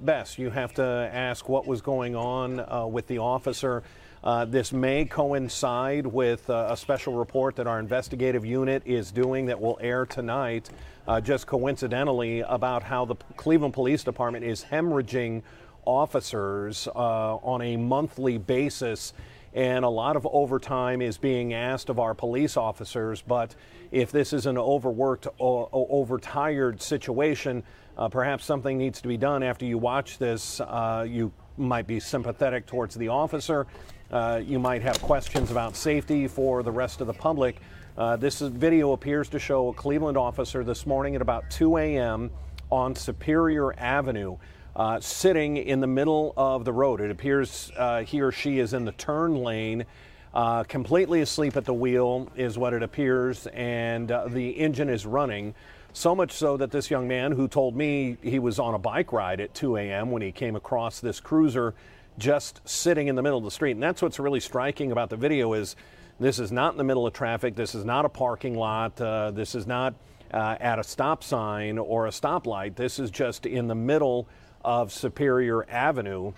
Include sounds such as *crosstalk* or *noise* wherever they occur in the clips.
best. You have to ask what was going on uh, with the officer. Uh, this may coincide with uh, a special report that our investigative unit is doing that will air tonight, uh, just coincidentally, about how the Cleveland Police Department is hemorrhaging officers uh, on a monthly basis. And a lot of overtime is being asked of our police officers. But if this is an overworked, o- overtired situation, uh, perhaps something needs to be done after you watch this. Uh, you might be sympathetic towards the officer. Uh, you might have questions about safety for the rest of the public. Uh, this video appears to show a Cleveland officer this morning at about 2 a.m. on Superior Avenue. Uh, sitting in the middle of the road. It appears uh, he or she is in the turn lane, uh, completely asleep at the wheel, is what it appears, and uh, the engine is running. So much so that this young man, who told me he was on a bike ride at 2 a.m. when he came across this cruiser just sitting in the middle of the street. And that's what's really striking about the video is this is not in the middle of traffic. This is not a parking lot. Uh, this is not uh, at a stop sign or a stoplight. This is just in the middle of Superior Avenue.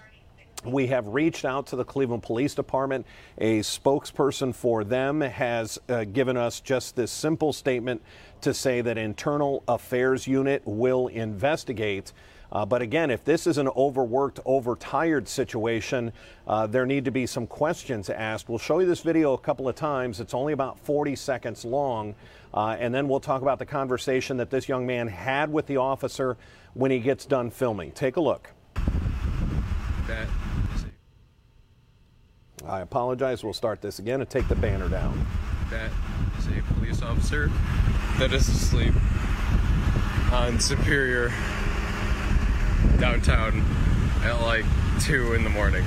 We have reached out to the Cleveland Police Department. A spokesperson for them has uh, given us just this simple statement to say that Internal Affairs Unit will investigate. Uh, but again, if this is an overworked, overtired situation, uh, there need to be some questions asked. We'll show you this video a couple of times. It's only about 40 seconds long. Uh, and then we'll talk about the conversation that this young man had with the officer when he gets done filming. Take a look. That is I apologize. We'll start this again and take the banner down. that is a police officer that is asleep on Superior downtown at like 2 in the morning.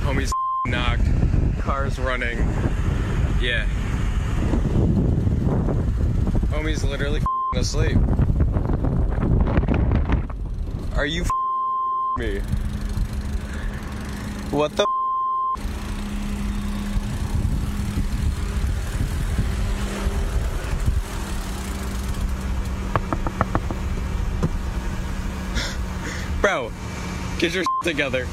Homie's *laughs* knocked, car's running. Yeah. Homie's literally *laughs* asleep. Are you *laughs* me? What the Bro, get your together.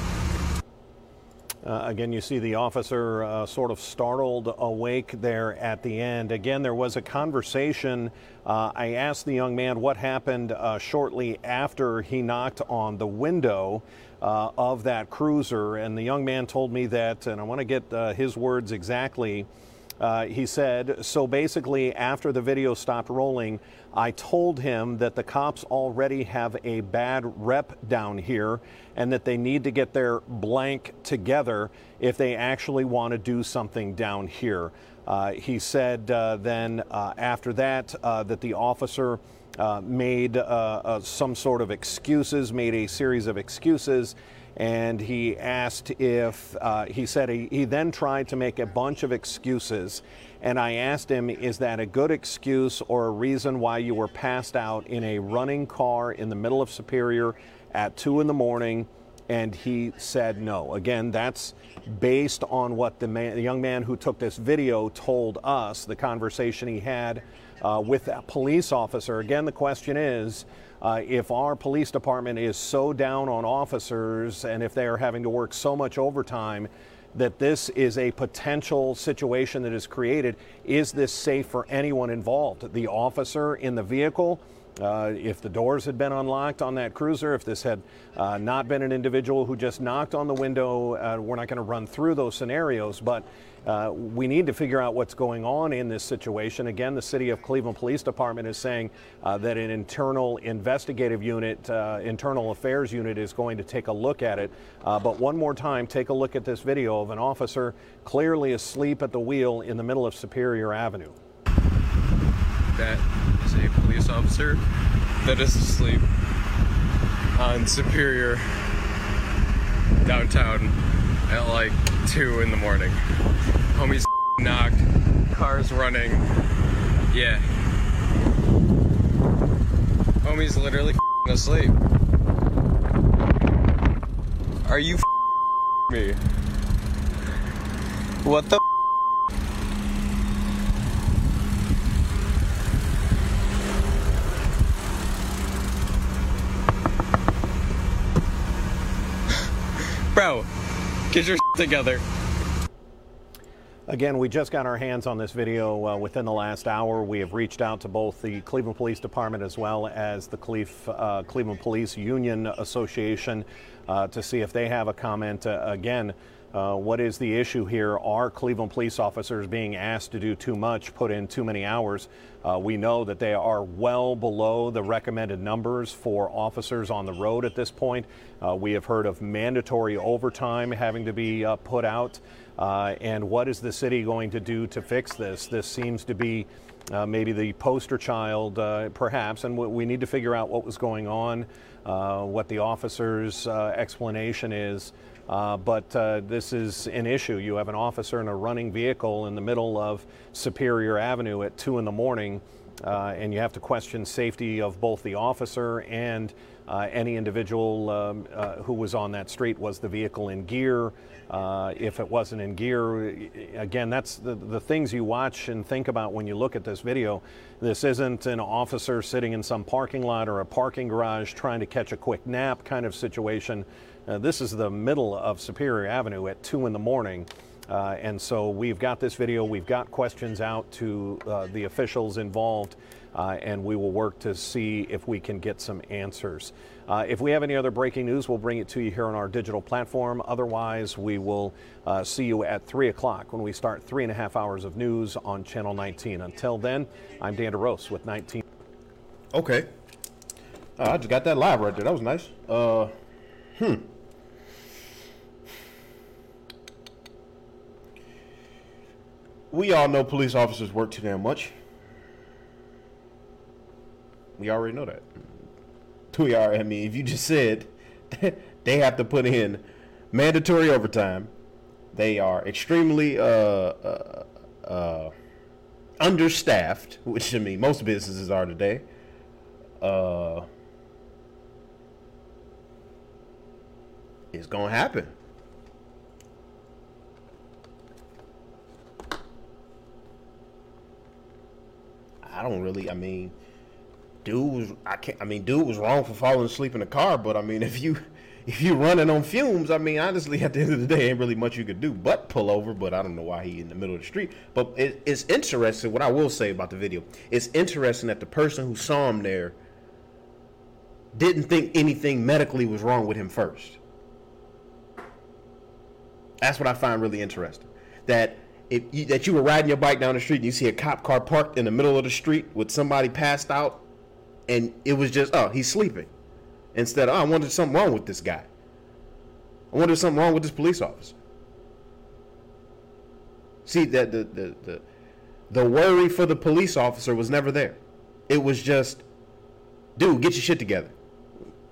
Uh, again, you see the officer uh, sort of startled awake there at the end. Again, there was a conversation. Uh, I asked the young man what happened uh, shortly after he knocked on the window uh, of that cruiser, and the young man told me that, and I want to get uh, his words exactly. He said, so basically, after the video stopped rolling, I told him that the cops already have a bad rep down here and that they need to get their blank together if they actually want to do something down here. Uh, he said uh, then uh, after that uh, that the officer uh, made uh, some sort of excuses, made a series of excuses, and he asked if uh, he said he, he then tried to make a bunch of excuses. And i asked him is that a good excuse or a reason why you were passed out in a running car in the middle of superior at 2 in the morning? And he said no. Again that's based on what the, man, the young man who took this video told us the conversation he had uh, with that police officer again the question is uh, if our police department is so down on officers and if they are having to work so much overtime that this is a potential situation that is created, is this safe for anyone involved? The officer in the vehicle, uh, if the doors had been unlocked on that cruiser, if this had uh, not been an individual who just knocked on the window, uh, we're not going to run through those scenarios, but uh, we need to figure out what's going on in this situation. Again, the City of Cleveland Police Department is saying uh, that an internal investigative unit, uh, internal affairs unit, is going to take a look at it. Uh, but one more time, take a look at this video of an officer clearly asleep at the wheel in the middle of Superior Avenue. That is a police officer that is asleep on Superior downtown at like 2 in the morning. Homie's *laughs* knocked, car's running. Yeah. Homie's literally *laughs* asleep. Are you *laughs* me? What the Bro, get your *laughs* together. Again, we just got our hands on this video uh, within the last hour. We have reached out to both the Cleveland Police Department as well as the uh, Cleveland Police Union Association uh, to see if they have a comment. Uh, again, uh, what is the issue here? Are Cleveland police officers being asked to do too much, put in too many hours? Uh, we know that they are well below the recommended numbers for officers on the road at this point. Uh, we have heard of mandatory overtime having to be uh, put out. Uh, and what is the city going to do to fix this? This seems to be uh, maybe the poster child, perhaps, and we need to figure out what was going on, what the officer's explanation is. Uh, but uh, this is an issue. You have an officer in a running vehicle in the middle of Superior Avenue at 2 in the morning, uh, and you have to question safety of both the officer and uh, any individual um, uh, who was on that street. Was the vehicle in gear? Uh, if it wasn't in gear, again, that's the, the things you watch and think about when you look at this video. This isn't an officer sitting in some parking lot or a parking garage trying to catch a quick nap kind of situation. Uh, this is the middle of Superior Avenue at 2 in the morning. Uh, and so we've got this video, we've got questions out to uh, the officials involved, uh, and we will work to see if we can get some answers. Uh, if we have any other breaking news, we'll bring it to you here on our digital platform. Otherwise, we will uh, see you at 3 o'clock when we start three and a half hours of news on Channel 19. Until then, I'm Dan DeRoos with 19. Okay. I just got that live right there. That was nice. hmm. we all know police officers work too damn much. We already know that. We are. I mean, if you just said *laughs* they have to put in mandatory overtime, they are extremely uh, uh, uh, understaffed, which I mean most businesses are today. Uh, it's gonna happen. I don't really. I mean, dude was. I can't. I mean, dude was wrong for falling asleep in the car. But I mean, if you *laughs* if you're running on fumes, I mean, honestly, at the end of the day, ain't really much you could do but pull over. But I don't know why he in the middle of the street. But it, it's interesting. What I will say about the video, it's interesting that the person who saw him there didn't think anything medically was wrong with him first. That's what I find really interesting. That if you, that you were riding your bike down the street and you see a cop car parked in the middle of the street with somebody passed out, and it was just oh he's sleeping, instead of oh, I wonder something wrong with this guy. I wonder something wrong with this police officer. See that the, the the the worry for the police officer was never there. It was just, dude, get your shit together.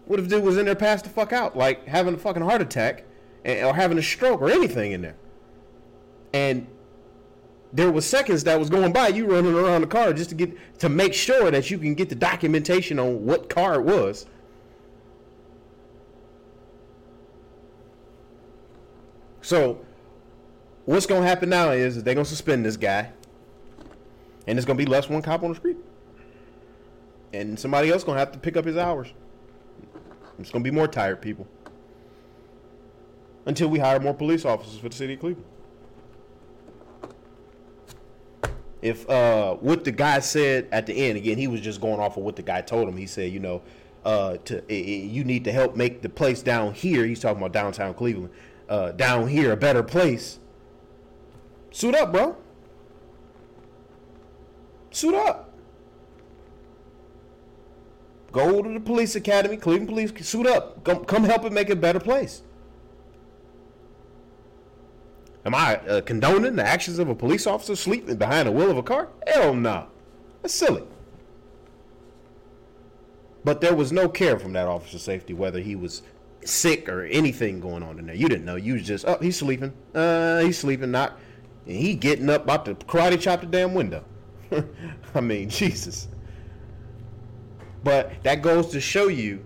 What if dude was in there passed the fuck out, like having a fucking heart attack, or having a stroke or anything in there? And there was seconds that was going by you running around the car just to get to make sure that you can get the documentation on what car it was. So what's to happen now is they're to suspend this guy and it's to be less one cop on the street. And somebody else to have to pick up his hours. It's to be more tired people. Until we hire more police officers for the city of cleveland if uh, what the guy said at the end again, he was just going off of what the guy told him. He said, you know, uh, to it, you need to help make the place down here. He's talking about downtown Cleveland, uh, down here a better place. Suit up, bro. Suit up. Go to the police academy, Cleveland Police. Suit up. Come, come help it make a better place. Am I uh, condoning the actions of a police officer sleeping behind the wheel of a car? Hell no. That's silly. But there was no care from that officer's safety, whether he was sick or anything going on in there. You didn't know. You was just, oh, he's sleeping. Uh, he's sleeping. Not, and he getting up about to karate chop the damn window. *laughs* I mean, Jesus. But that goes to show you,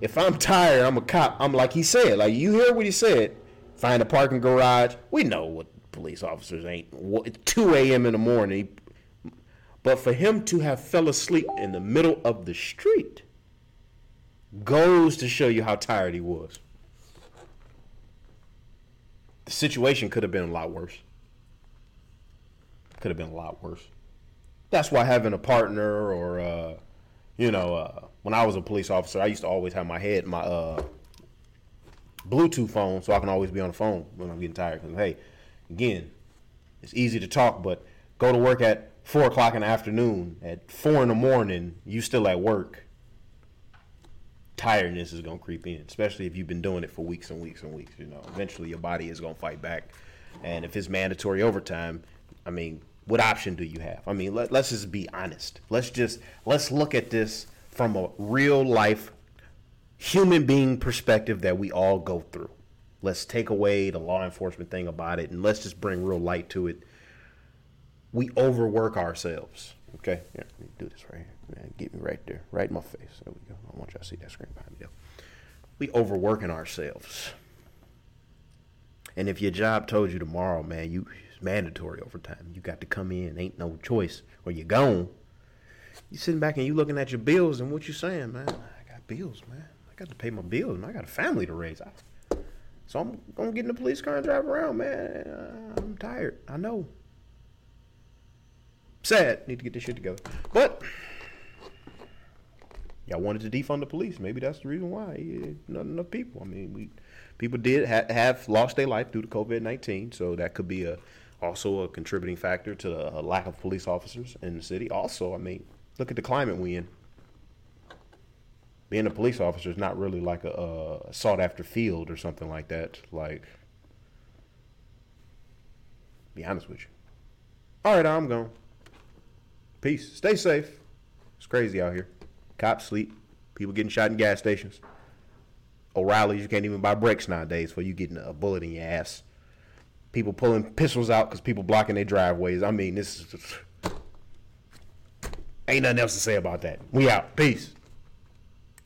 if I'm tired, I'm a cop. I'm like he said. Like you hear what he said find a parking garage. We know what police officers ain't. It's 2 a.m. in the morning. But for him to have fell asleep in the middle of the street goes to show you how tired he was. the situation could have been a lot worse. Could have been a lot worse. That's why having a partner or, uh, you know, uh, when I was a police officer, I used to always have my head, my uh, Bluetooth phone, so I can always be on the phone when I'm getting tired. Because hey, again, it's easy to talk, but go to work at four o'clock in the afternoon. At four in the morning, you still at work. Tiredness is gonna creep in, especially if you've been doing it for weeks and weeks and weeks. You know, eventually your body is gonna fight back, and if it's mandatory overtime, I mean, what option do you have? I mean, let, let's just be honest. Let's just let's look at this from a real life human being perspective that we all go through. Let's take away the law enforcement thing about it and let's just bring real light to it. We overwork ourselves. Okay? Yeah, let me do this right here. Man, get me right there. Right in my face. There we go. I want y'all to see that screen behind me. Though. We overworking ourselves. And if your job told you tomorrow, man, you it's mandatory overtime. You got to come in, ain't no choice, or you're gone. You sitting back and you looking at your bills and what you saying, man? I got bills, man. Got to pay my bills, man. I got a family to raise. I, so I'm gonna get in the police car and drive around, man. Uh, I'm tired. I know. Sad. Need to get this shit together. But y'all wanted to defund the police. Maybe that's the reason why. Yeah, not enough people. I mean, we people did ha- have lost their life due to COVID nineteen, so that could be a also a contributing factor to the lack of police officers in the city. Also, I mean, look at the climate we in. Being a police officer is not really like a, a sought after field or something like that. Like, be honest with you. All right, I'm gone. Peace. Stay safe. It's crazy out here. Cops sleep. People getting shot in gas stations. O'Reilly's, you can't even buy brakes nowadays for you getting a bullet in your ass. People pulling pistols out because people blocking their driveways. I mean, this is. Ain't nothing else to say about that. We out. Peace.